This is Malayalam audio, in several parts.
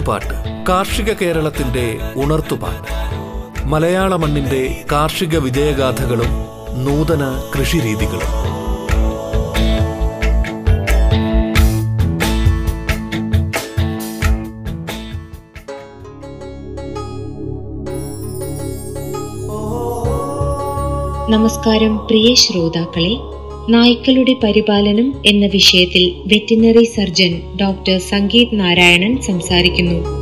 ഉണർത്തുപാട്ട് കാർഷിക കേരളത്തിന്റെ ഉണർത്തുപാട്ട്. മലയാള മണ്ണിന്റെ കാർഷിക വിജയഗാഥകളും നൂതന കൃഷിരീതികളും. നമസ്കാരം പ്രിയ ശ്രോതാക്കളെ. നായ്ക്കളുടെ പരിപാലനം എന്ന വിഷയത്തിൽ veterinary surgeon doctor Sangeeth Narayanan സംസാരിക്കുന്നു.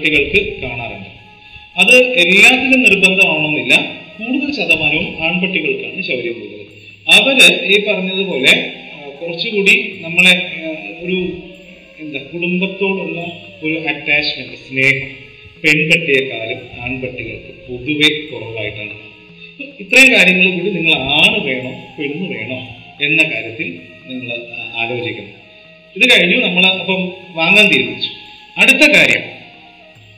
ശൗര്യം ആൺപട്ടികൾക്ക് കാണാറുണ്ട്. അത് എല്ലാത്തിനും നിർബന്ധമാണെന്നില്ല. കൂടുതൽ ശതമാനവും ആൺപട്ടികൾക്കാണ് ശൗര്യം കൂടുതൽ. അവർ ഈ പറഞ്ഞതുപോലെ കുറച്ചുകൂടി നമ്മളെ ഒരു എന്താ കുടുംബത്തോടുള്ള ഒരു അറ്റാച്ച്മെന്റ് സ്നേഹം പെൺപട്ടിയെക്കാളും ആൺപട്ടികൾക്ക് പൊതുവെ കുറവായിട്ടാണ്. ഇത്രയും കാര്യങ്ങൾ കൂടി നിങ്ങൾ ആണ് വേണോ പെണ്ണ് വേണോ എന്ന കാര്യത്തിൽ നിങ്ങൾ ആലോചിക്കണം. ഇത് കഴിഞ്ഞു നമ്മൾ അപ്പം വാങ്ങാൻ തീരുമാനിച്ചു. അടുത്ത കാര്യം.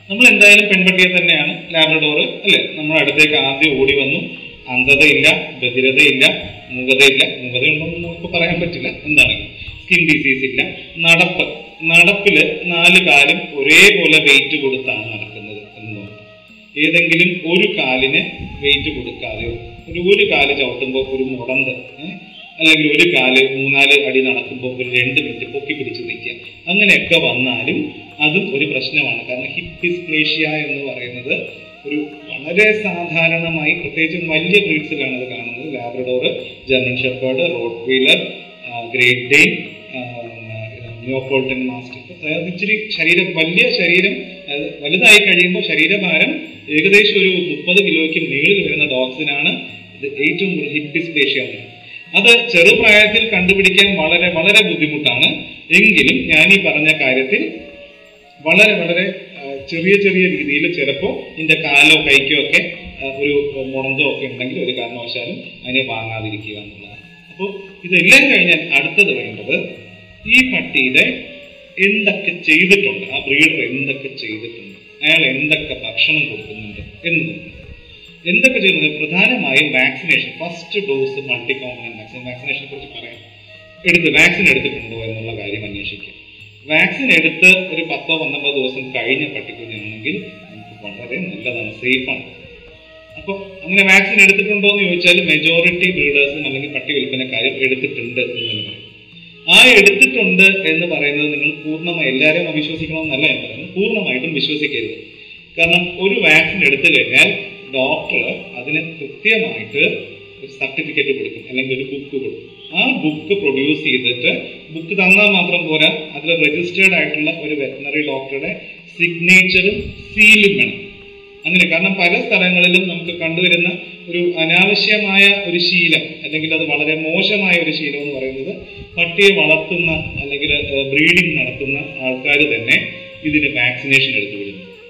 നമ്മൾ എന്തായാലും പെൺപട്ടിയെ തന്നെയാണ് ലാബ്രഡോർ അല്ലെ? നമ്മൾ അടുത്തേക്ക് ആദ്യം ഓടി വന്നു. അന്ധതയില്ല ബധിരതയില്ല മൂകതയില്ല. മൂകത ഉണ്ടെന്ന് നമുക്ക് പറയാൻ പറ്റില്ല. എന്താണ്? സ്കിൻ ഡിസീസ് ഇല്ല. നടപ്പ്. നടപ്പിൽ നാല് കാലും ഒരേപോലെ വെയിറ്റ് കൊടുത്താണ് നടക്കുന്നത് എന്ന് ഏതെങ്കിലും ഒരു കാലിന് വെയിറ്റ് കൊടുക്കാതെയോ ഒരു ഒരു കാൽ ചവിട്ടുമ്പോൾ ഒരു മുടന്ത് ഏ? അല്ലെങ്കിൽ ഒരു കാൽ മൂന്നാൽ അടി നടക്കുമ്പോൾ ഒരു രണ്ട് മിനിറ്റ് പൊക്കി പിടിച്ച് നിൽക്കുക. അങ്ങനെയൊക്കെ വന്നാലും അതും ഒരു പ്രശ്നമാണ്. കാരണം ഹിപ്പ് ഡിസ്പ്ലേഷ്യ എന്ന് പറയുന്നത് ഒരു വളരെ സാധാരണമായി പ്രത്യേകിച്ചും വലിയ ബ്രീഡ്സിലാണ് അത് കാണുന്നത്. Labrador German shepherd Rottweiler great Dane Neapolitan mastiff അതായത് ഇച്ചിരി ശരീരം വലിയ ശരീരം വലുതായി കഴിയുമ്പോൾ ശരീരഭാരം ഏകദേശം ഒരു മുപ്പത് കിലോയ്ക്ക് മുകളിൽ വരുന്ന ഡോഗ്സിനാണ് ഇത് ഏറ്റവും ഹിപ്പ് ഡിസ്പ്ലേഷ്യ എന്ന്. അത് ചെറുപ്രായത്തിൽ കണ്ടുപിടിക്കാൻ വളരെ വളരെ ബുദ്ധിമുട്ടാണ്. എങ്കിലും ഞാൻ ഈ പറഞ്ഞ കാര്യത്തിൽ വളരെ വളരെ ചെറിയ ചെറിയ രീതിയിൽ ചിലപ്പോൾ ഇതിന്റെ കാലോ കൈക്കോ ഒക്കെ ഒരു മുറന്തോ ഒക്കെ ഉണ്ടെങ്കിൽ ഒരു കാരണവശാലും അതിനെ വാങ്ങാതിരിക്കുക എന്നുള്ളതാണ്. അപ്പോൾ ഇതെല്ലാം കഴിഞ്ഞാൽ അടുത്തത് വേണ്ടത് ഈ പട്ടിയുടെ എന്തൊക്കെ ചെയ്തിട്ടുണ്ട് ആ ബ്രീഡർ എന്തൊക്കെ ചെയ്തിട്ടുണ്ട് അയാൾ എന്തൊക്കെ ഭക്ഷണം കൊടുക്കുന്നുണ്ട് എന്തൊക്കെ ചെയ്യുന്നത് പ്രധാനമായും vaccination first dose multi component vaccine വാക്സിനേഷനെ കുറിച്ച് പറയാം. എടുത്ത് വാക്സിൻ എടുത്തിട്ടുണ്ടോ എന്നുള്ള കാര്യം അന്വേഷിക്കുക. വാക്സിൻ എടുത്ത് ഒരു പത്തോ പന്ത്രണ്ടോ ദിവസം കഴിഞ്ഞ പട്ടിക്കുഞ്ഞാണെങ്കിൽ നമുക്ക് വളരെ നല്ലതാണ് സേഫാണ് അപ്പോൾ അങ്ങനെ വാക്സിൻ എടുത്തിട്ടുണ്ടോ എന്ന് ചോദിച്ചാൽ മെജോറിറ്റി ബ്രീഡേഴ്സും അല്ലെങ്കിൽ പട്ടി വിൽപ്പനക്കാരും എടുത്തിട്ടുണ്ട് എന്ന് തന്നെ പറയും. ആ എടുത്തിട്ടുണ്ട് എന്ന് പറയുന്നത് നിങ്ങൾ പൂർണമായി എല്ലാവരെയും വിശ്വസിക്കണമെന്നല്ല ഞാൻ പറയുന്നത്. പൂർണമായിട്ടും വിശ്വസിക്കരുത്. കാരണം ഒരു വാക്സിൻ എടുത്തു കഴിഞ്ഞാൽ ഡോക്ടർ അതിന് കൃത്യമായിട്ട് ഒരു സർട്ടിഫിക്കറ്റ് കൊടുക്കും അല്ലെങ്കിൽ ഒരു ബുക്ക് കൊടുക്കും. ആ ബുക്ക് പ്രൊഡ്യൂസ് ചെയ്തിട്ട് ബുക്ക് തന്നാൽ മാത്രം പോരാ അതിൽ രജിസ്റ്റേർഡ് ആയിട്ടുള്ള ഒരു വെറ്റനറി ഡോക്ടറുടെ സിഗ്നേച്ചറും സീലും വേണം. അങ്ങനെ കാരണം പല സ്ഥലങ്ങളിലും നമുക്ക് കണ്ടുവരുന്ന ഒരു അനാവശ്യമായ ഒരു ശീലം അല്ലെങ്കിൽ അത് വളരെ മോശമായ ഒരു ശീലം എന്ന് പറയുന്നത് പട്ടിയെ വളർത്തുന്ന അല്ലെങ്കിൽ ബ്രീഡിംഗ് നടത്തുന്ന ആൾക്കാർ തന്നെ ഇതിന് വാക്സിനേഷൻ എടുത്തു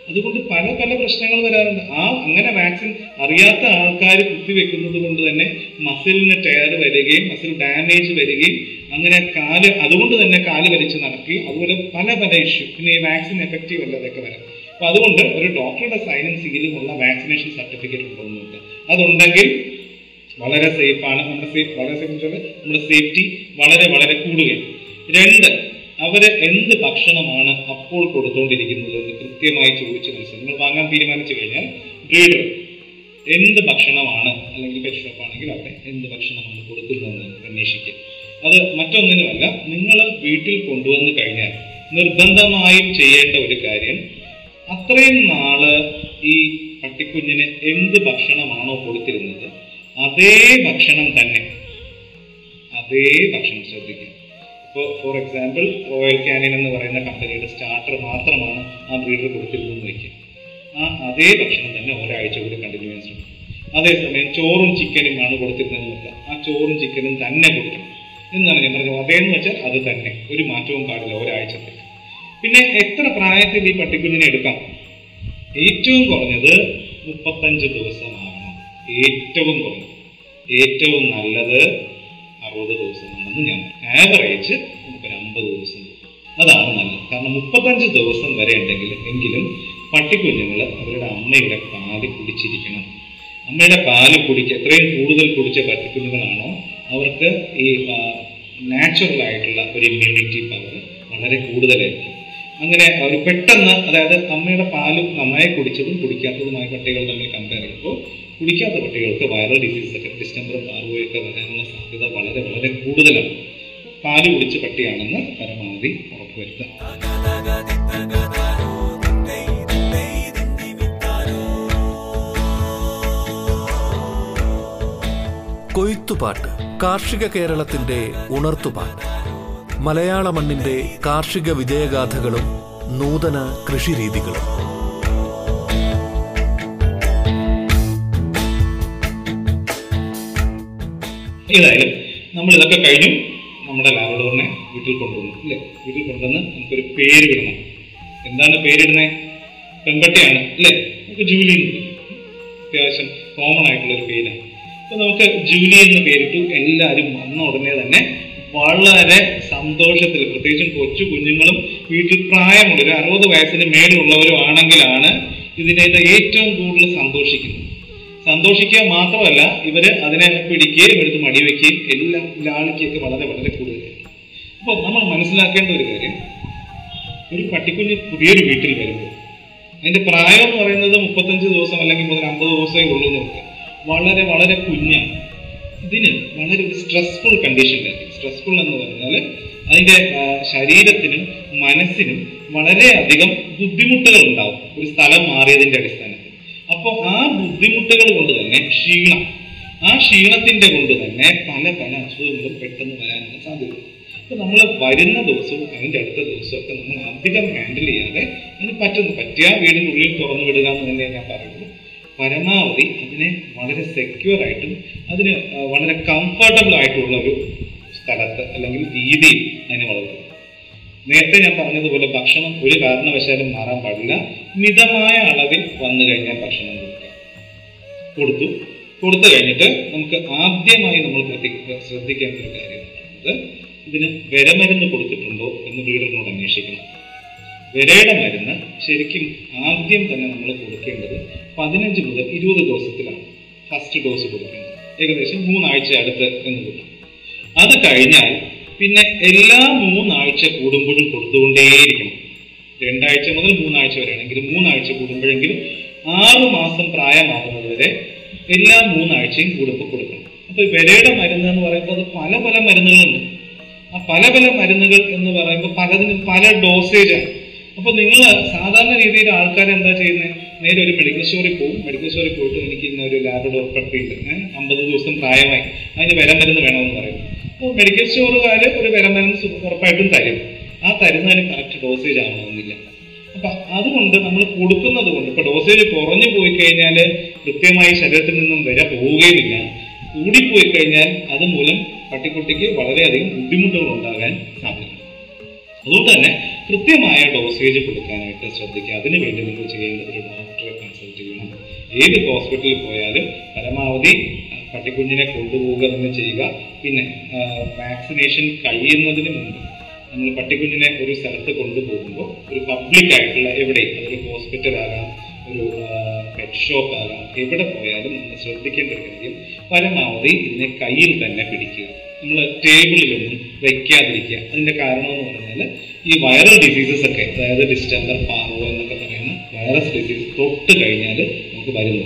അതുകൊണ്ട് പല പല പ്രശ്നങ്ങൾ വരാറുണ്ട്. ആ അങ്ങനെ വാക്സിൻ അറിയാത്ത ആൾക്കാർ കുത്തിവെക്കുന്നത് കൊണ്ട് തന്നെ മസിലിന് ടയർ വരികയും മസിൽ ഡാമേജ് വരികയും അങ്ങനെ കാൽ അതുകൊണ്ട് തന്നെ കാൽ വലിച്ച് നടക്കുകയും അതുപോലെ പല പല ഇഷ്യൂ പിന്നെ ഈ വാക്സിൻ എഫക്റ്റീവ് അല്ലാതൊക്കെ വരാം. അപ്പൊ അതുകൊണ്ട് ഒരു ഡോക്ടറുടെ സൈനും സീലും ഉള്ള വാക്സിനേഷൻ സർട്ടിഫിക്കറ്റ് ഉണ്ടോന്നുണ്ട് അതുണ്ടെങ്കിൽ വളരെ സേഫാണ് നമ്മുടെ സേഫ് വളരെ സേഫ് നമ്മുടെ സേഫ്റ്റി വളരെ വളരെ കൂടുകയും രണ്ട് അവർ എന്ത് ഭക്ഷണമാണ് അപ്പോൾ കൊടുത്തുകൊണ്ടിരിക്കുന്നത് എന്ന് കൃത്യമായി ചോദിച്ച് മനസ്സിലാക്കി നിങ്ങൾ വാങ്ങാൻ തീരുമാനിച്ചു കഴിഞ്ഞാൽ ബ്രീഡർ എന്ത് ഭക്ഷണമാണ് അല്ലെങ്കിൽ പെറ്റ് അവിടെ എന്ത് ഭക്ഷണമാണ് കൊടുക്കുന്നതെന്ന് അന്വേഷിക്കുക. അത് മറ്റൊന്നിനുമല്ല നിങ്ങൾ വീട്ടിൽ കൊണ്ടുവന്നു കഴിഞ്ഞാൽ നിർബന്ധമായും ചെയ്യേണ്ട ഒരു കാര്യം അത്രയും നാൾ ഈ പട്ടിക്കുഞ്ഞിന് എന്ത് ഭക്ഷണമാണോ കൊടുത്തിരുന്നത് അതേ ഭക്ഷണം തന്നെ അതേ ഭക്ഷണം ശ്രദ്ധിക്കുക. ഇപ്പോൾ ഫോർ എക്സാമ്പിൾ റോയൽ കാനിൻ എന്ന് പറയുന്ന കമ്പനിയുടെ സ്റ്റാർട്ടർ മാത്രമാണ് ആ ബ്രീഡർ കൊടുത്തിരുന്നതെന്ന് വയ്ക്കുക. ആ അതേ ഭക്ഷണം തന്നെ ഒരാഴ്ച കൂടി കണ്ടിന്യൂ ചെയ്യാൻ ശ്രമിക്കും അതേസമയം ചോറും ചിക്കനും ആണ് കൊടുത്തിരുന്നതെന്ന് നോക്കുക ആ ചോറും ചിക്കനും തന്നെ കൊടുക്കണം. എന്നാണ് ഞാൻ പറഞ്ഞത്. അതേന്ന് വെച്ചാൽ അത് തന്നെ. ഒരു മാറ്റവും പാടില്ല ഒരാഴ്ചത്തേക്ക്. പിന്നെ എത്ര പ്രായത്തിൽ ഈ പട്ടിക്കുഞ്ഞിനെ എടുക്കാം? ഏറ്റവും കുറഞ്ഞത് മുപ്പത്തഞ്ച് ദിവസമാകണം. ഏറ്റവും കുറഞ്ഞത്. ഏറ്റവും നല്ലത് അറുപത് ദിവസമാണെന്ന് ഞാൻ ആവറേജ് നമുക്കൊരു അമ്പത് ദിവസം അതാണ് നല്ലത്. കാരണം മുപ്പത്തഞ്ച് ദിവസം വരെ ഉണ്ടെങ്കിൽ എങ്കിലും പട്ടിക്കുഞ്ഞുങ്ങൾ അവരുടെ അമ്മയുടെ പാൽ കുടിച്ചിരിക്കണം. അമ്മയുടെ പാൽ കുടിക്കുക എത്രയും കൂടുതൽ കുടിച്ച പട്ടിക്കുഞ്ഞുങ്ങളാണോ അവർക്ക് ഈ നാച്ചുറൽ ആയിട്ടുള്ള ഒരു ഇമ്മ്യൂണിറ്റി പവർ വളരെ കൂടുതലായിരിക്കും. അങ്ങനെ അവർ പെട്ടെന്ന് അതായത് അമ്മയുടെ പാലും നന്നായി കുടിച്ചതും കുടിക്കാത്തതുമായ പട്ടികൾ തമ്മിൽ കമ്പയർ ചെയ്യുമ്പോൾ കുടിക്കാത്ത കുട്ടികൾക്ക് വൈറൽ ഡിസീസ് ഒക്കെ ഡിസ്റ്റംബറും പാർവയൊക്കെ വരാനുള്ള സാധ്യത വളരെ വളരെ കൂടുതലാണ്. പാൽ കുടിച്ച പട്ടിയാണെന്ന് പരമാവധി ഉറപ്പുവരുത്തുക. കൊയ്ത്തുപാട്ട് കാർഷിക കേരളത്തിന്റെ ഉണർത്തുപാട്ട്. മലയാള മണ്ണിന്റെ കാർഷിക വിജയഗാഥകളും നൂതന കൃഷിരീതികളും. ഏതായാലും നമ്മൾ ഇതൊക്കെ കഴിഞ്ഞു. നമ്മുടെ ലാബ്ലോറിനെ വീട്ടിൽ കൊണ്ടുവന്നു അല്ലേ? വീട്ടിൽ കൊണ്ടുവന്ന് നമുക്കൊരു പേര് വിടണം എന്താണ് പേരിടുന്നത് പെൺപട്ടിയാണ് അല്ലേ? നമുക്ക് ജൂലി അത്യാവശ്യം കോമൺ ആയിട്ടുള്ള ഒരു പേരാണ്. അപ്പൊ നമുക്ക് ജൂലി എന്ന് പേരിട്ടു. എല്ലാവരും വന്ന ഉടനെ തന്നെ വളരെ സന്തോഷത്തിൽ പ്രത്യേകിച്ചും കൊച്ചു കുഞ്ഞുങ്ങളും വീട്ടിൽ പ്രായമുള്ള ഒരു അറുപത് വയസ്സിന് മേലുള്ളവരും ആണെങ്കിലാണ് ഇതിനെ ഏറ്റവും കൂടുതൽ സന്തോഷിക്കുന്നത്. സന്തോഷിക്കുക മാത്രമല്ല ഇവർ അതിനെ പിടിക്കുകയും എടുത്ത് മടിവെക്കുകയും എല്ലാം ലാളിക്കുകയൊക്കെ വളരെ വളരെ കൂടുതലായിരിക്കും അപ്പോൾ നമ്മൾ മനസ്സിലാക്കേണ്ട ഒരു കാര്യം ഒരു പട്ടിക്കുഞ്ഞ് പുതിയൊരു വീട്ടിൽ വരുമ്പോൾ അതിന്റെ പ്രായം എന്ന് പറയുന്നത് മുപ്പത്തഞ്ച് ദിവസം അല്ലെങ്കിൽ മുതൽ അമ്പത് ദിവസമേ ഉള്ളൂ എന്ന് വളരെ വളരെ കുഞ്ഞാണ് ഇതിന് വളരെ ഒരു സ്ട്രെസ്ഫുൾ കണ്ടീഷനിലായിരിക്കും സ്ട്രെസ്ഫുൾ എന്ന് പറഞ്ഞാൽ അതിന്റെ ആ, ശരീരത്തിനും മനസ്സിനും വളരെയധികം ബുദ്ധിമുട്ടുകൾ ഉണ്ടാവും. ഒരു സ്ഥലം മാറിയതിന്റെ അടിസ്ഥാനത്തിൽ. അപ്പോൾ ആ ബുദ്ധിമുട്ടുകൾ കൊണ്ട് തന്നെ ക്ഷീണം. ആ ക്ഷീണത്തിന്റെ കൊണ്ട് തന്നെ പല പല അസുഖങ്ങളും പെട്ടെന്ന് വരാനുള്ള സാധ്യത അപ്പൊ നമ്മൾ വരുന്ന ദിവസവും അതിന്റെ അടുത്ത ദിവസവും ഒക്കെ നമ്മൾ അധികം ഹാൻഡിൽ ചെയ്യാതെ അതിന് പറ്റുന്നു പറ്റിയ വീടിനുള്ളിൽ തുറന്നു വിടുക എന്ന് തന്നെ ഞാൻ പറയുള്ളൂ. പരമാവധി അതിനെ വളരെ സെക്യൂർ ആയിട്ടും അതിന് വളരെ കംഫർട്ടബിൾ ആയിട്ടുള്ള ഒരു സ്ഥലത്ത് അല്ലെങ്കിൽ രീതിയിൽ അതിനെ വളർത്തുക. നേരത്തെ ഞാൻ പറഞ്ഞതുപോലെ ഭക്ഷണം ഒരു കാരണവശാലും മാറാൻ പാടില്ല. മിതമായ അളവിൽ വന്നു കഴിഞ്ഞാൽ ഭക്ഷണം കൊടുത്തു. കൊടുത്തു കഴിഞ്ഞിട്ട് നമുക്ക് ആദ്യമായി നമ്മൾ ശ്രദ്ധിക്കേണ്ട ഒരു കാര്യം പറയുന്നത് ഇതിന് വിരമരുന്ന് കൊടുത്തിട്ടുണ്ടോ എന്ന് ബ്രീഡറിനോട് അന്വേഷിക്കണം. വിരയുടെ മരുന്ന് ശരിക്കും ആദ്യം തന്നെ നമ്മൾ കൊടുക്കേണ്ടത് പതിനഞ്ച് മുതൽ ഇരുപത് ദിവസത്തിലാണ് ഫസ്റ്റ് ഡോസ് കൊടുക്കേണ്ടത്. ഏകദേശം മൂന്നാഴ്ച അടുത്ത് എന്ന് കിട്ടും അത് കഴിഞ്ഞാൽ പിന്നെ എല്ലാ മൂന്നാഴ്ച കൂടുമ്പോഴും കൊടുത്തുകൊണ്ടേയിരിക്കണം. രണ്ടാഴ്ച മുതൽ മൂന്നാഴ്ച വരെയാണെങ്കിലും മൂന്നാഴ്ച കൂടുമ്പോഴെങ്കിലും ആറു മാസം പ്രായമാകുന്നത് വരെ എല്ലാ മൂന്നാഴ്ചയും കൂടുമ്പോൾ കൊടുക്കണം. അപ്പൊ വിലയുടെ മരുന്ന് എന്ന് പറയുമ്പോൾ അത് പല പല മരുന്നുകളുണ്ട്. ആ പല പല മരുന്നുകൾ എന്ന് പറയുമ്പോൾ പലതിനും പല ഡോസേജാണ് അപ്പൊ നിങ്ങൾ സാധാരണ രീതിയിൽ ആൾക്കാർ എന്താ ചെയ്യുന്നത് നേരെ ഒരു മെഡിക്കൽ സ്റ്റോറിൽ പോകും. മെഡിക്കൽ സ്റ്റോറിൽ പോയിട്ട് എനിക്ക് ഇന്ന ഒരു ലാബഡോർ പട്ടിയുണ്ട് അമ്പത് ദിവസം പ്രായമായി. അതിന് വില മരുന്ന് വേണമെന്ന് പറയും. അപ്പോൾ മെഡിക്കൽ സ്റ്റോറുകാർ ഒരു വില മരുന്ന് ഉറപ്പായിട്ടും തരും. ആ തരുന്നതിന് കറക്റ്റ് ഡോസേജ് ആവണമെന്നില്ല. അപ്പൊ അതുകൊണ്ട് നമ്മൾ കൊടുക്കുന്നത് കൊണ്ട് ഇപ്പൊ ഡോസേജ് കുറഞ്ഞു പോയി കഴിഞ്ഞാൽ കൃത്യമായി ശരീരത്തിൽ നിന്നും വരെ പോവുകയുമില്ല. കൂടിപ്പോയി കഴിഞ്ഞാൽ അതുമൂലം പട്ടിക്കുട്ടിക്ക് വളരെയധികം ബുദ്ധിമുട്ടുകൾ ഉണ്ടാകാൻ സാധ്യതയുണ്ട്. അതുകൊണ്ട് തന്നെ കൃത്യമായ ഡോസേജ് കൊടുക്കാനായിട്ട് ശ്രദ്ധിക്കുക. അതിനുവേണ്ടി നിങ്ങൾ ചെയ്യേണ്ടത് ഒരു ഡോക്ടറെ കൺസൾട്ട് ചെയ്യണം. ഏത് ഹോസ്പിറ്റലിൽ പോയാലും പരമാവധി പട്ടിക്കുഞ്ഞിനെ കൊണ്ടുപോവുക തന്നെ ചെയ്യുക. പിന്നെ വാക്സിനേഷൻ കഴിയുന്നതിന് മുമ്പ് നമ്മൾ പട്ടിക്കുഞ്ഞിനെ ഒരു സ്ഥലത്ത് കൊണ്ടുപോകുമ്പോൾ ഒരു പബ്ലിക് ആയിട്ടുള്ള എവിടെ അതൊരു ഹോസ്പിറ്റൽ ആകാം ഒരു പെറ്റ് ഷോപ്പ് ആകാം എവിടെ പോയാലും നമ്മൾ ശ്രദ്ധിക്കേണ്ട ഒരു കാര്യം പരമാവധി ഇതിനെ കയ്യിൽ തന്നെ പിടിക്കുക. നമ്മൾ ടേബിളിലൊന്നും വയ്ക്കാതിരിക്കുക അതിന്റെ കാരണം എന്ന് പറഞ്ഞാൽ ഈ വൈറൽ ഡിസീസസ് ഒക്കെ അതായത് ഡിസ്റ്റംബർ പാറോ എന്നൊക്കെ പറയുന്ന വൈറസ് ഡിസീസ് തൊട്ട് കഴിഞ്ഞാൽ നമുക്ക് വരുന്നു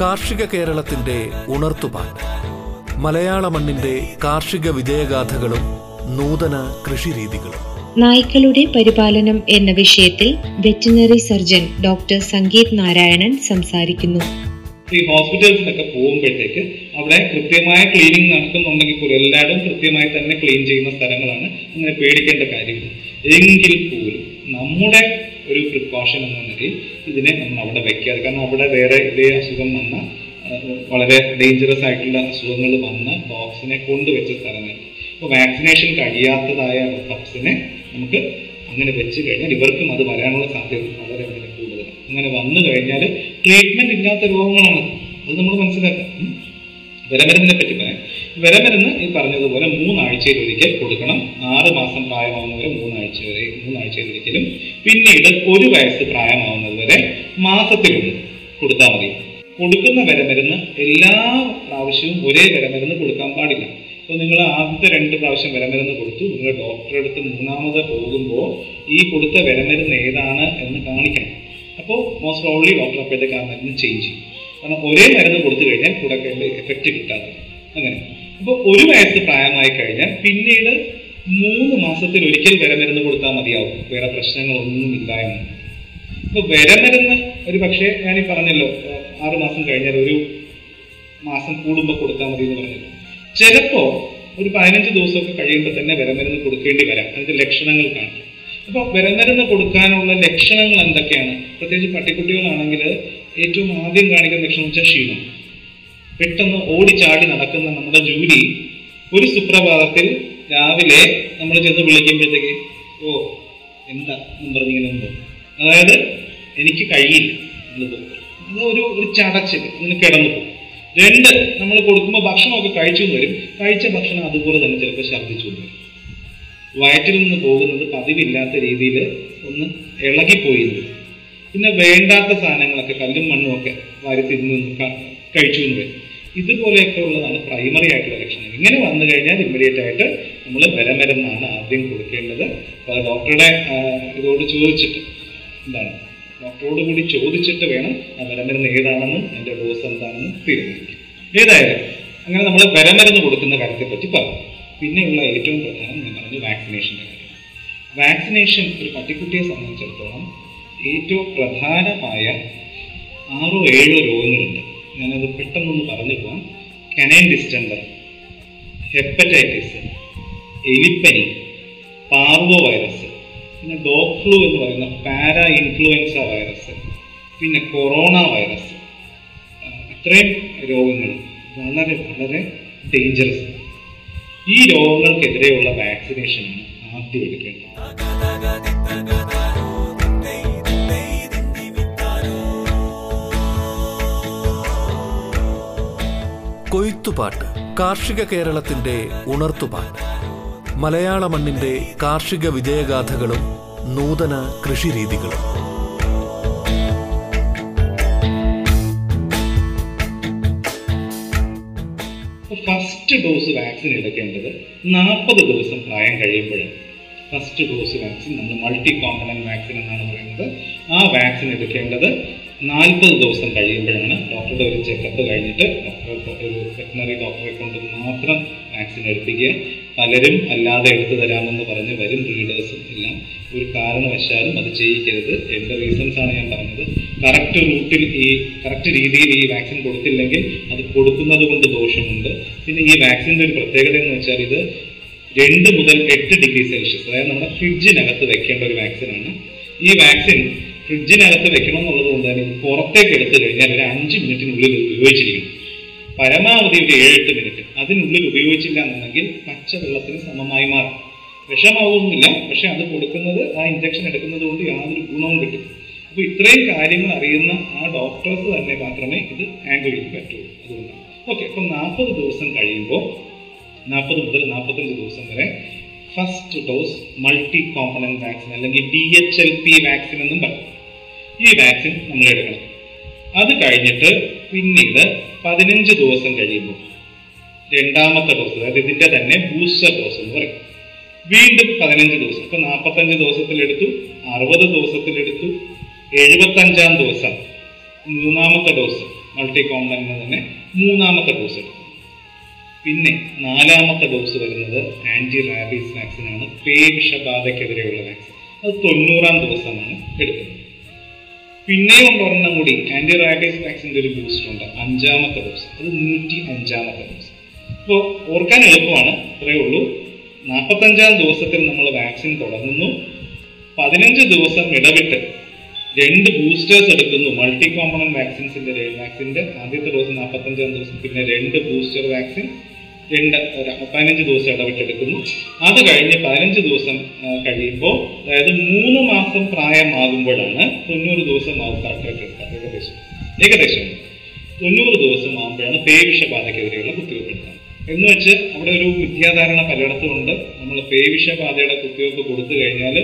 കാർഷിക കേരളത്തിന്റെ ഉണർത്തുപാട്ട്. മലയാള മണ്ണിന്റെ കാർഷിക വിജയഗാഥകളും നൂതന കൃഷിരീതികളും. നായ്ക്കളുടെ പരിപാലനം എന്ന വിഷയത്തിൽ veterinary surgeon doctor Sangeeth Narayanan സംസാരിക്കുന്നു. ഈ ഹോസ്പിറ്റൽസിലൊക്കെ പോകുമ്പോഴത്തേക്ക് അവിടെ കൃത്യമായ ക്ലീനിങ് നടക്കുന്നുണ്ടെങ്കിൽ പോലും എല്ലായിടും കൃത്യമായി തന്നെ ക്ലീൻ ചെയ്യുന്ന സ്ഥലങ്ങളാണ്. അങ്ങനെ പേടിക്കേണ്ട കാര്യമില്ല. എങ്കിൽ പോലും നമ്മുടെ ഒരു പ്രിക്കോഷൻ എന്ന നിലയിൽ ഇതിനെ നമ്മൾ അവിടെ വെക്കാതെ കാരണം അവിടെ വേറെ ഇതേ അസുഖം വന്ന വളരെ ഡേഞ്ചറസ് ആയിട്ടുള്ള അസുഖങ്ങൾ വന്ന ഡോഗ്സിനെ കൊണ്ടുവച്ച സ്ഥലങ്ങൾ ഇപ്പോൾ വാക്സിനേഷൻ കഴിയാത്തതായ പപ്സിനെ നമുക്ക് അങ്ങനെ വെച്ച് കഴിഞ്ഞാൽ ഇവർക്കും അത് വരാനുള്ള സാധ്യത വളരെ വളരെ കൂടുതലാണ്. അങ്ങനെ വന്നു കഴിഞ്ഞാൽ ട്രീറ്റ്മെന്റ് ഇല്ലാത്ത രോഗങ്ങളാണ് അത്. നമ്മൾ മനസ്സിലാക്കാം വിലമരുന്നിനെ പറ്റി പറയാം. വിരമരുന്ന് ഈ പറഞ്ഞതുപോലെ മൂന്നാഴ്ചയിൽ ഒരിക്കൽ കൊടുക്കണം. ആറ് മാസം പ്രായമാവുന്നവരെ മൂന്നാഴ്ച വരെ മൂന്നാഴ്ചയിൽ ഒരിക്കലും. പിന്നീട് ഒരു വയസ്സ് പ്രായമാവുന്നത് വരെ മാസത്തിലൊന്ന് കൊടുത്താൽ മതി. കൊടുക്കുന്ന വിരമരുന്ന് എല്ലാ പ്രാവശ്യവും ഒരേ വിരമരുന്ന് കൊടുക്കാൻ പാടില്ല. അപ്പോൾ നിങ്ങൾ ആദ്യത്തെ രണ്ട് പ്രാവശ്യം വിരമരുന്ന് കൊടുത്തു. നിങ്ങൾ ഡോക്ടറെ അടുത്ത് മൂന്നാമത് പോകുമ്പോൾ ഈ കൊടുത്ത വിരമരുന്ന് ഏതാണ് എന്ന് കാണിക്കണം. അപ്പോൾ മോസ്റ്റ് പ്രോബ്ലി ഡോക്ടർ അപ്പോഴത്തേക്ക് ആ മരുന്ന് ചേഞ്ച് ചെയ്യും. കാരണം ഒരേ മരുന്ന് കൊടുത്തു കഴിഞ്ഞാൽ കൂടെ എഫക്റ്റ് കിട്ടാതെ. അങ്ങനെ. അപ്പോൾ ഒരു വയസ്സ് പ്രായമായി കഴിഞ്ഞാൽ പിന്നീട് മൂന്ന് മാസത്തിൽ ഒരിക്കൽ വിരമരുന്ന് കൊടുത്താൽ മതിയാവും. വേറെ പ്രശ്നങ്ങളൊന്നും ഇല്ല എന്ന്. അപ്പോൾ വിരമരുന്ന് ഒരു പക്ഷേ ഈ പറഞ്ഞല്ലോ ആറ് മാസം കഴിഞ്ഞാൽ ഒരു മാസം കൂടുമ്പോൾ കൊടുത്താൽ മതി എന്ന് പറഞ്ഞല്ലോ. ചിലപ്പോൾ ഒരു പതിനഞ്ച് ദിവസമൊക്കെ കഴിയുമ്പോൾ തന്നെ വിരമരുന്ന് കൊടുക്കേണ്ടി വരാം. അതിന്റെ ലക്ഷണങ്ങൾ കാണും. അപ്പോൾ വിരമരുന്ന് കൊടുക്കാനുള്ള ലക്ഷണങ്ങൾ എന്തൊക്കെയാണ്? പ്രത്യേകിച്ച് പട്ടിക്കുട്ടികളാണെങ്കിൽ ഏറ്റവും ആദ്യം കാണിക്കുന്ന ലക്ഷണം വെച്ചാൽ ക്ഷീണം. പെട്ടെന്ന് ഓടിച്ചാടി നടക്കുന്ന നമ്മുടെ ജൂലി ഒരു സുപ്രഭാതത്തിൽ രാവിലെ നമ്മൾ ചെന്ന് വിളിക്കുമ്പോഴത്തേക്ക് ഓ എന്താ? എന്നും പറഞ്ഞിങ്ങനെ ഉണ്ട് അതായത് എനിക്ക് കഴിയില്ല. എന്ന് അത് ഒരു ഒരു ചടച്ചിൽ. അങ്ങനെ കിടന്നു പോകും. രണ്ട് നമ്മൾ കൊടുക്കുമ്പോൾ ഭക്ഷണമൊക്കെ കഴിച്ചു വരും. കഴിച്ച ഭക്ഷണം അതുപോലെ തന്നെ ചിലപ്പോൾ ഛർദ്ദിച്ചു വരും. വയറ്റിൽ നിന്ന് പോകുന്നത് പതിവില്ലാത്ത രീതിയിൽ ഒന്ന് ഇളകിപ്പോയി പിന്നെ വേണ്ടാത്ത സാധനങ്ങളൊക്കെ കല്ലും മണ്ണും ഒക്കെ വാരി തിന്നു ക- കഴിച്ചു വരും. ഇതുപോലെയൊക്കെ ഉള്ളതാണ് പ്രൈമറി ആയിട്ടുള്ള ലക്ഷണം ഇങ്ങനെ വന്നു കഴിഞ്ഞാൽ ഇമ്മീഡിയറ്റ് ആയിട്ട് നമ്മൾ ബലമരുന്നാണ് ആദ്യം കൊടുക്കേണ്ടത്. അപ്പോൾ ഡോക്ടറുടെ ഇതോട് ചോദിച്ചിട്ട് എന്താണ്? ഡോക്ടറോട് കൂടി ചോദിച്ചിട്ട് വേണം ആ ബലമരുന്ന് ഏതാണെന്നും അതിന്റെ ഡോസ് എന്താണെന്നും തീരുമാനിക്കും ഏതായാലും അങ്ങനെ നമ്മൾ ബലമരുന്ന് കൊടുക്കുന്ന കാര്യത്തെ പറ്റി പറഞ്ഞു പിന്നെയുള്ള ഏറ്റവും പ്രധാനം ഞാൻ പറഞ്ഞു വാക്സിനേഷന്റെ കാര്യം. വാക്സിനേഷൻ ഒരു പട്ടിക്കുട്ടിയെ സംബന്ധിച്ചിടത്തോളം ഏറ്റവും പ്രധാനമായ ആറോ ഏഴോ രോഗങ്ങളുണ്ട്. ഞാനത് പെട്ടെന്നൊന്ന് പറഞ്ഞു പോവാം കനൈൻ ഡിസ്റ്റംബർ ഹെപ്പറ്റൈറ്റിസ് എലിപ്പനി പാർവോ വൈറസ് പിന്നെ ഡോഗ് ഫ്ലൂ എന്ന് പറയുന്ന പാരാ ഇൻഫ്ലുവൻസ വൈറസ് പിന്നെ കൊറോണ വൈറസ് ഇത്രയും രോഗങ്ങൾ വളരെ വളരെ ഡേഞ്ചറസ് ഈ രോഗങ്ങൾക്കെതിരെയുള്ള വാക്സിനേഷനാണ് ആദ്യം എടുക്കേണ്ടത്. കൊയ്ത്തുപാട്ട് കാർഷിക കേരളത്തിന്റെ ഉണർത്തുപാട്ട്. മലയാള മണ്ണിന്റെ കാർഷിക വിജയഗാഥകളും നൂതന കൃഷിരീതികളും. ഫസ്റ്റ് ഡോസ് വാക്സിൻ എടുക്കേണ്ടത് നാൽപ്പത് ദിവസം പ്രായം കഴിയുമ്പോഴാണ്. ഫസ്റ്റ് ഡോസ് വാക്സിൻ നമ്മൾ മൾട്ടി കോമ്പണന്റ് വാക്സിൻ എന്നാണ് പറയുന്നത്. ആ വാക്സിൻ എടുക്കേണ്ടത് നാൽപ്പത് ദിവസം കഴിയുമ്പോഴാണ് ഡോക്ടറുടെ ഒരു ചെക്കപ്പ് കഴിഞ്ഞിട്ട് ഡോക്ടറെ ഒരു വെറ്റിനറി ഡോക്ടറെ കൊണ്ട് മാത്രം വാക്സിൻ എടുപ്പിക്കുക. പലരും അല്ലാതെ എടുത്തു തരാമെന്ന് പറഞ്ഞ് വരും ബ്രീഡേഴ്സും എല്ലാം. ഒരു കാരണവശാലും അത് ചെയ്യിക്കരുത്. എന്റെ റീസൺസ് ആണ് ഞാൻ പറഞ്ഞത്. കറക്റ്റ് റൂട്ടിൽ ഈ കറക്റ്റ് രീതിയിൽ ഈ വാക്സിൻ കൊടുത്തില്ലെങ്കിൽ അത് കൊടുക്കുന്നത് കൊണ്ട് ദോഷമുണ്ട്. പിന്നെ ഈ വാക്സിന്റെ ഒരു പ്രത്യേകത എന്ന് വെച്ചാൽ ഇത് രണ്ട് മുതൽ എട്ട് ഡിഗ്രി സെൽഷ്യസ് അതായത് നമ്മുടെ ഫ്രിഡ്ജിനകത്ത് വെക്കേണ്ട ഒരു വാക്സിനാണ്. ഈ വാക്സിൻ ഫ്രിഡ്ജിനകത്ത് വെക്കണം എന്നുള്ളത് കൊണ്ട് തന്നെ പുറത്തേക്ക് എടുത്തു കഴിഞ്ഞാൽ ഒരു അഞ്ച് മിനിറ്റിനുള്ളിൽ ഉപയോഗിച്ചിരിക്കണം. പരമാവധി ഒരു ഏഴെട്ട് മിനിറ്റ് അതിനുള്ളിൽ ഉപയോഗിച്ചില്ല എന്നുണ്ടെങ്കിൽ പച്ചവെള്ളത്തിന് സമമായി മാറും. വിഷമാവുന്നില്ല പക്ഷെ അത് കൊടുക്കുന്നത് ആ ഇഞ്ചക്ഷൻ എടുക്കുന്നത് കൊണ്ട് യാതൊരു ഗുണവും കിട്ടും അപ്പോൾ ഇത്രയും കാര്യങ്ങൾ അറിയുന്ന ആ ഡോക്ടേഴ്സ് തന്നെ മാത്രമേ ഇത് ഹാൻഡിൽ ചെയ്യാൻ പറ്റുള്ളൂ അതുകൊണ്ടാണ്. ഓക്കെ അപ്പം നാൽപ്പത് ദിവസം കഴിയുമ്പോൾ നാൽപ്പത് മുതൽ നാൽപ്പത്തഞ്ച് ദിവസം വരെ first dose multi component vaccine അല്ലെങ്കിൽ D H L P vaccine എന്നും പറയും. ഈ വാക്സിൻ നമ്മൾ എടുക്കണം. അത് കഴിഞ്ഞിട്ട് പിന്നീട് പതിനഞ്ച് ദിവസം കഴിയുമ്പോൾ രണ്ടാമത്തെ ഡോസ് അതായത് ഇതിന്റെ തന്നെ ബൂസ്റ്റർ ഡോസ് എന്ന് പറയും. വീണ്ടും പതിനഞ്ച് ദിവസം. ഇപ്പൊ നാൽപ്പത്തഞ്ച് ദിവസത്തിലെടുത്തു അറുപത് ദിവസത്തിലെടുത്തു എഴുപത്തഞ്ചാം ദിവസം മൂന്നാമത്തെ ഡോസ് മൾട്ടി കോംപ്ലക്റ്റിന് തന്നെ മൂന്നാമത്തെ ഡോസ് എടുക്കും പിന്നെ നാലാമത്തെ ഡോസ് വരുന്നത് ആന്റി റാബീസ് വാക്സിനാണ് പേവിഷബാധയ്ക്കെതിരെയുള്ള വാക്സിൻ അത് തൊണ്ണൂറാം ദിവസമാണ് എടുക്കുന്നത്. പിന്നെയും ഉണ്ട് ഒരെണ്ണം കൂടി ആന്റി റാബീസ് വാക്സിന്റെ ഒരു ബൂസ്റ്റർ ഉണ്ട്. അഞ്ചാമത്തെ ഡോസ് അത് നൂറ്റി അഞ്ചാമത്തെ ഡോസ് അപ്പോൾ ഓർക്കാൻ എളുപ്പമാണ്. ഇത്രയേ ഉള്ളൂ. നാൽപ്പത്തഞ്ചാം ദിവസത്തിൽ നമ്മൾ വാക്സിൻ തുടങ്ങുന്നു. പതിനഞ്ച് ദിവസം ഇടവിട്ട് രണ്ട് ബൂസ്റ്റേഴ്സ് എടുക്കുന്നു. മൾട്ടി കോമ്പണന്റ് വാക്സിൻസിന്റെ വാക്സിന്റെ ആദ്യത്തെ ഡോസ് നാൽപ്പത്തഞ്ചാം ദിവസം പിന്നെ രണ്ട് ബൂസ്റ്റർ വാക്സിൻ രണ്ട് പതിനഞ്ച് ദിവസം ഇടവിട്ടെടുക്കുന്നു അത് കഴിഞ്ഞ് പതിനഞ്ച് ദിവസം കഴിയുമ്പോൾ അതായത് മൂന്ന് മാസം പ്രായമാകുമ്പോഴാണ് തൊണ്ണൂറ് ദിവസം ആവും എടുക്കുക. ഏകദേശം. ഏകദേശം. തൊണ്ണൂറ് ദിവസം ആകുമ്പോഴാണ് പേവിഷബാധക്കെതിരെയുള്ള കുത്തിവെപ്പ് എടുക്കുക. എന്ന് വെച്ച് അവിടെ ഒരു വിദ്യാധാരണ പലയിടത്തും ഉണ്ട്. നമ്മൾ പേവിഷബാധയുടെ കുത്തിവെപ്പ് കൊടുത്തു കഴിഞ്ഞാൽ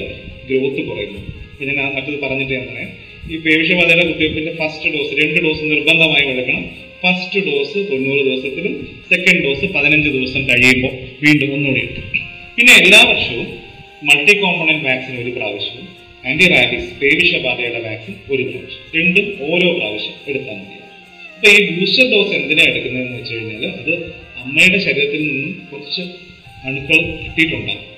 ഗ്രോത്ത് കുറയുന്നു. ഇപ്പൊ ഞാൻ മറ്റത് പറഞ്ഞിട്ട് ഞാൻ പറയാം. ഈ പേവിഷബാധയുടെ കുത്തിവെപ്പിന്റെ ഫസ്റ്റ് ഡോസ് രണ്ട് ഡോസ് നിർബന്ധമായും എടുക്കണം. ഫസ്റ്റ് ഡോസ് തൊണ്ണൂറ് ദിവസത്തിലും സെക്കൻഡ് ഡോസ് പതിനഞ്ച് ദിവസം കഴിയുമ്പോൾ വീണ്ടും ഒന്നുകൂടി എടുക്കും പിന്നെ എല്ലാ വർഷവും മൾട്ടി കോമ്പണന്റ് വാക്സിൻ ഒരു പ്രാവശ്യവും ആന്റി റാബിസ് പേവിഷബാധയുടെ വാക്സിൻ ഒരു പ്രാവശ്യം. രണ്ടും ഓരോ പ്രാവശ്യം എടുത്താൽ മതി. അപ്പോൾ ഈ ബൂസ്റ്റർ ഡോസ് എന്തിനാണ് എടുക്കുന്നതെന്ന് വെച്ച് കഴിഞ്ഞാൽ അത് അമ്മയുടെ ശരീരത്തിൽ നിന്നും കുറച്ച് അണുക്കൾ കിട്ടിയിട്ടുണ്ടാകും.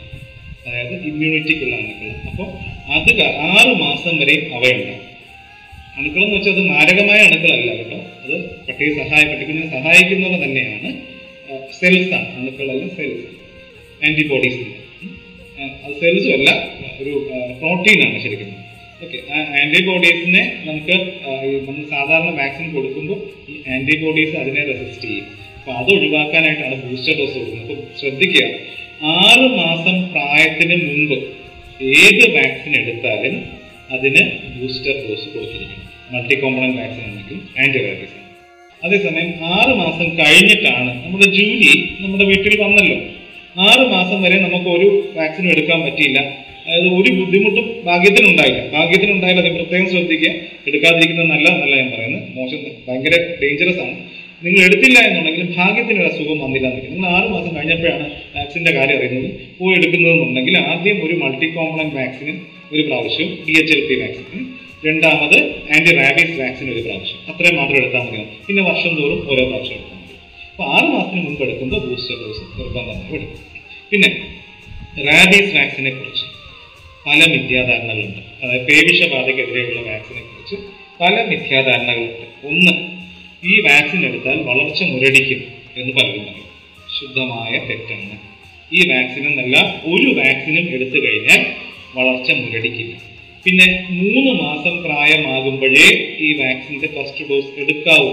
അതായത് ഇമ്മ്യൂണിറ്റിക്കുള്ള അണുക്കൾ. അപ്പോൾ അത് ആറ് മാസം വരെ അവയുണ്ടാകും. അണുക്കൾ എന്ന് വെച്ചാൽ അത് മാരകമായ അണുക്കളല്ല കേട്ടോ. അത് പട്ടിയെ സഹായ പട്ടിക്കുഞ്ഞിനെ സഹായിക്കുന്നവ തന്നെയാണ് സെൽസാണ് അണുക്കളല്ല സെൽസ് ആന്റിബോഡീസ് അത് സെൽസും അല്ല ഒരു പ്രോട്ടീൻ ആണ് ശരിക്കും. ഓക്കെ ആ ആന്റിബോഡീസിനെ നമുക്ക് നമ്മൾ സാധാരണ വാക്സിൻ കൊടുക്കുമ്പോൾ ഈ ആന്റിബോഡീസ് അതിനെ റെസിസ്റ്റ് ചെയ്യും. അപ്പൊ അത് ഒഴിവാക്കാനായിട്ടാണ് ബൂസ്റ്റർ ഡോസ് കൊടുക്കുന്നത്. അപ്പൊ ശ്രദ്ധിക്കുക ആറ് മാസം പ്രായത്തിന് മുൻപ് ഏത് വാക്സിൻ എടുത്താലും അതിന് ബൂസ്റ്റർ ഡോസ് കൊടുത്തിരിക്കണം. മൾട്ടി കോമ്പണൻ വാക്സിൻ ആണെങ്കിലും ആന്റിബയോട്ടിക്സ് ആണ് അതേസമയം ആറ് മാസം കഴിഞ്ഞിട്ടാണ് നമ്മുടെ ജൂലി നമ്മുടെ വീട്ടിൽ വന്നല്ലോ. ആറ് മാസം വരെ നമുക്ക് ഒരു വാക്സിനും എടുക്കാൻ പറ്റിയില്ല. അതായത് ഒരു ബുദ്ധിമുട്ടും ഭാഗ്യത്തിനുണ്ടായില്ല. ഭാഗ്യത്തിനുണ്ടായില്ല അത് പ്രത്യേകം ശ്രദ്ധിക്കുക. എടുക്കാതിരിക്കുന്നത് നല്ല നല്ല ഞാൻ പറയുന്നത്. മോശം ഭയങ്കര ഡേഞ്ചറസ് ആണ്. നിങ്ങൾ എടുത്തില്ല എന്നുണ്ടെങ്കിൽ ഭാഗ്യത്തിന് ഒരു അസുഖം വന്നില്ല എന്നൊക്കെ നിങ്ങൾ ആറ് മാസം കഴിഞ്ഞപ്പോഴാണ് വാക്സിന്റെ കാര്യം അറിയുന്നത്. പോയി എടുക്കുന്നതെന്നുണ്ടെങ്കിൽ ആദ്യം ഒരു മൾട്ടി കോമ്പണന്റ് വാക്സിന് ഒരു പ്രാവശ്യം D H L P vaccine രണ്ടാമത് ആന്റി റാബീസ് വാക്സിൻ ഒരു പ്രാവശ്യം. അത്രയും മാത്രം എടുത്താൽ മതി പിന്നെ വർഷം തോറും ഓരോ പ്രാവശ്യം എടുത്താൽ മതി ആറ് മാസത്തിന് മുമ്പ് എടുക്കുമ്പോൾ ബൂസ്റ്റർ ഡോസ് നിർബന്ധമായി എടുക്കും പിന്നെ റാബീസ് വാക്സിനെ കുറിച്ച് പല മിഥ്യാധാരണകളുണ്ട്. അതായത് പേവിഷ പേവിഷബാധയ്ക്കെതിരെയുള്ള വാക്സിനെ കുറിച്ച് പല മിഥ്യാധാരണകളുണ്ട്. ഒന്ന് ഈ വാക്സിൻ എടുത്താൽ വളർച്ച മുരടിക്കും എന്ന് പലരും പറയും ശുദ്ധമായ തെറ്റാണ്. ഈ വാക്സിൻ എന്നല്ല ഒരു വാക്സിനും എടുത്തു കഴിഞ്ഞാൽ വളർച്ച മുരടിക്കില്ല. പിന്നെ മൂന്ന് മാസം പ്രായമാകുമ്പോഴേ ഈ വാക്സിന്റെ ഫസ്റ്റ് ഡോസ് എടുക്കാവൂ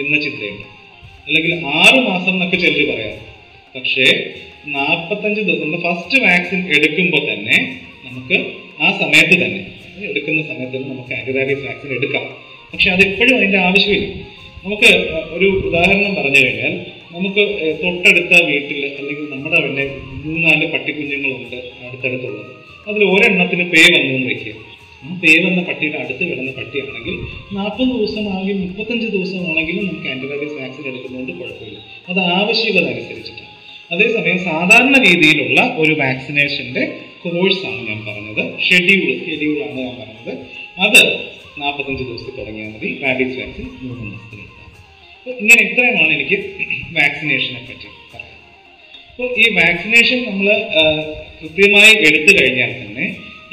എന്ന ചിന്തയുണ്ട്. അല്ലെങ്കിൽ ആറ് മാസം എന്നൊക്കെ ചിലർ പറയാം പക്ഷേ നാൽപ്പത്തഞ്ച് ദിവസം നമ്മുടെ ഫസ്റ്റ് വാക്സിൻ എടുക്കുമ്പോൾ തന്നെ നമുക്ക് ആ സമയത്ത് തന്നെ എടുക്കുന്ന സമയത്ത് തന്നെ നമുക്ക് ആന്റിബയോട്ടിക് വാക്സിൻ എടുക്കാം. പക്ഷെ അതെപ്പോഴും അതിന്റെ ആവശ്യമില്ല. നമുക്ക് ഒരു ഉദാഹരണം പറഞ്ഞു കഴിഞ്ഞാൽ നമുക്ക് തൊട്ടടുത്ത വീട്ടിൽ അല്ലെങ്കിൽ നമ്മുടെ പിന്നെ മൂന്നാൽ പട്ടിക്കുഞ്ഞുങ്ങളുണ്ട് അടുത്തടുത്തുള്ളത്. അതിൽ ഒരെണ്ണത്തിന് പേ വന്നു എന്ന് വെക്കുക. ആ പേ വന്ന പട്ടിയുടെ അടുത്ത് കിടന്ന പട്ടിയാണെങ്കിൽ നാൽപ്പത് ദിവസമാണെങ്കിലും മുപ്പത്തഞ്ച് ദിവസമാണെങ്കിലും നമുക്ക് ആന്റിബയോട്ടിക് വാക്സിൻ എടുക്കുന്നതുകൊണ്ട് കുഴപ്പമില്ല. അത് ആവശ്യകത അനുസരിച്ചിട്ടാണ് അതേസമയം സാധാരണ രീതിയിലുള്ള ഒരു വാക്സിനേഷന്റെ കോഴ്സാണ് ഞാൻ പറഞ്ഞത്. ഷെഡ്യൂൾ ആണ് ഞാൻ പറഞ്ഞത്. അത് നാൽപ്പത്തഞ്ച് ദിവസത്തിൽ തുടങ്ങിയാൽ മതി. റാബീസ് വാക്സിൻ മൂന്ന് മാസത്തിൽ അപ്പോൾ ഇങ്ങനെ ഇത്രയുമാണ് എനിക്ക് വാക്സിനേഷനെ പറ്റി പറയാൻ അപ്പോൾ ഈ വാക്സിനേഷൻ നമ്മൾ കൃത്യമായി എടുത്തു കഴിഞ്ഞാൽ തന്നെ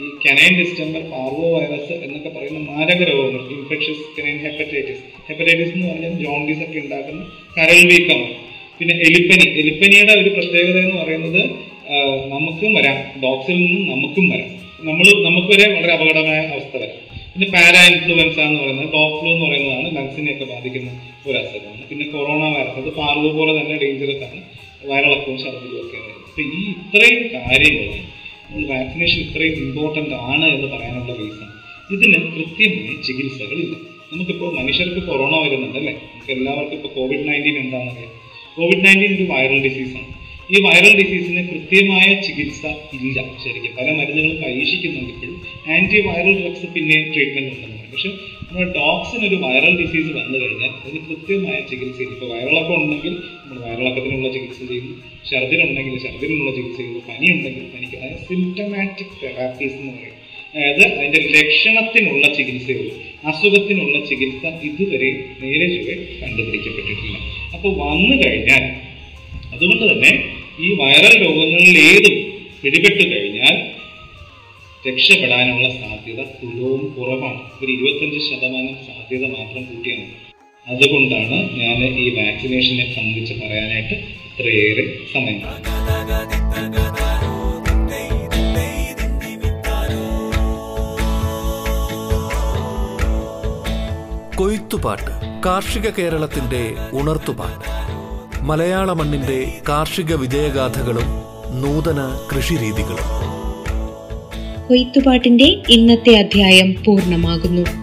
ഈ കനൈൻ ഡിസ്റ്റംബർ പാർവോ വൈറസ് എന്നൊക്കെ പറയുന്ന മാരക രോഗങ്ങൾ ഇൻഫെക്ഷസ് കനൈൻ ഹെപ്പറ്റൈറ്റിസ് ഹെപ്പറ്റൈറ്റിസ് എന്ന് പറഞ്ഞാൽ ജോണ്ടീസ് ഒക്കെ ഉണ്ടാക്കുന്ന കരൾ വീക്കമാണ് പിന്നെ എലിപ്പനി. എലിപ്പനിയുടെ ഒരു പ്രത്യേകത എന്ന് പറയുന്നത് നമുക്കും വരാം. ഡോക്സിൽ നിന്നും നമുക്കും വരാം. നമ്മൾ നമുക്ക് വരെ വളരെ അപകടമായ അവസ്ഥ വരാം. പിന്നെ പാരാ ഇൻഫ്ലുവൻസ എന്ന് പറയുന്നത് ടോപ്പ് ഫ്ലൂ എന്ന് പറയുന്നതാണ് ലങ്സിനെയൊക്കെ ബാധിക്കുന്ന ഒരു അസുഖമാണ്. പിന്നെ കൊറോണ വൈറസ് അത് പാർവോ പോലെ തന്നെ ഡേഞ്ചറസ് ആണ്. വയറിളക്കവും ഛർദ്ദിലും ഒക്കെ അപ്പൊ ഈ ഇത്രയും കാര്യങ്ങൾ വാക്സിനേഷൻ ഇത്രയും ഇമ്പോർട്ടന്റ് ആണ് എന്ന് പറയാനുള്ള റീസൺ ഇതിന് കൃത്യമായ ചികിത്സകളില്ല. നമുക്കിപ്പോൾ മനുഷ്യർക്ക് കൊറോണ വരുന്നുണ്ട് അല്ലേ നമുക്ക് എല്ലാവർക്കും ഇപ്പോൾ കോവിഡ് നയന്റീൻ എന്താണെന്നറിയാം. കോവിഡ് നയന്റീൻ ഒരു വൈറൽ ഡിസീസാണ് ഈ വൈറൽ ഡിസീസിന് കൃത്യമായ ചികിത്സ ഇല്ല ശരിക്കും. പല മരുന്നുകളും പരീക്ഷിക്കുന്നുണ്ടെങ്കിൽ ആന്റി വൈറൽ ഡ്രഗ്സ് പിന്നെ ട്രീറ്റ്മെന്റ് ഉണ്ടെന്ന് പറയും പക്ഷെ നമ്മുടെ ഡോഗ്സിന് ഒരു വൈറൽ ഡിസീസ് വന്നു കഴിഞ്ഞാൽ അതിന് കൃത്യമായ ചികിത്സയില്ല. ഇപ്പോൾ വയറിളക്കം ഉണ്ടെങ്കിൽ നമ്മൾ വയറിളക്കത്തിനുള്ള ചികിത്സ ചെയ്യുന്നു. ഛർദിനുണ്ടെങ്കിൽ ഛർദിനുള്ള ചികിത്സ ചെയ്യുന്നു. പനി ഉണ്ടെങ്കിൽ പനിക്ക് അതായത് സിംറ്റമാറ്റിക് തെറാപ്പീസ് എന്ന് പറയും. അതായത് അതിന്റെ ലക്ഷണത്തിനുള്ള ചികിത്സയുള്ളൂ അസുഖത്തിനുള്ള ചികിത്സ ഇതുവരെ നേരെ ചുവേ കണ്ടുപിടിക്കപ്പെട്ടിട്ടില്ല. അപ്പോൾ വന്നു കഴിഞ്ഞാൽ അതുകൊണ്ട് തന്നെ ഈ വൈറൽ രോഗങ്ങളിൽ ഏതും പിടിപെട്ടു കഴിഞ്ഞാൽ രക്ഷപ്പെടാനുള്ള സാധ്യത തുലവും കുറവാണ്. ഒരു ഇരുപത്തഞ്ച് ശതമാനം സാധ്യത മാത്രം കൂട്ടിയാണ്. അതുകൊണ്ടാണ് ഞാൻ ഈ വാക്സിനേഷനെ സംബന്ധിച്ച് പറയാനായിട്ട് ഇത്രയേറെ സമയം. കൊയ്ത്തുപാട്ട് കാർഷിക കേരളത്തിന്റെ ഉണർത്തുപാട്ട്. മലയാള മണ്ണിന്റെ കാർഷിക വിജയഗാഥകളും നൂതന കൃഷിരീതികളും. കൊയ്ത്തുപാട്ടിന്റെ ഇന്നത്തെ അധ്യായം പൂർണമാകുന്നു.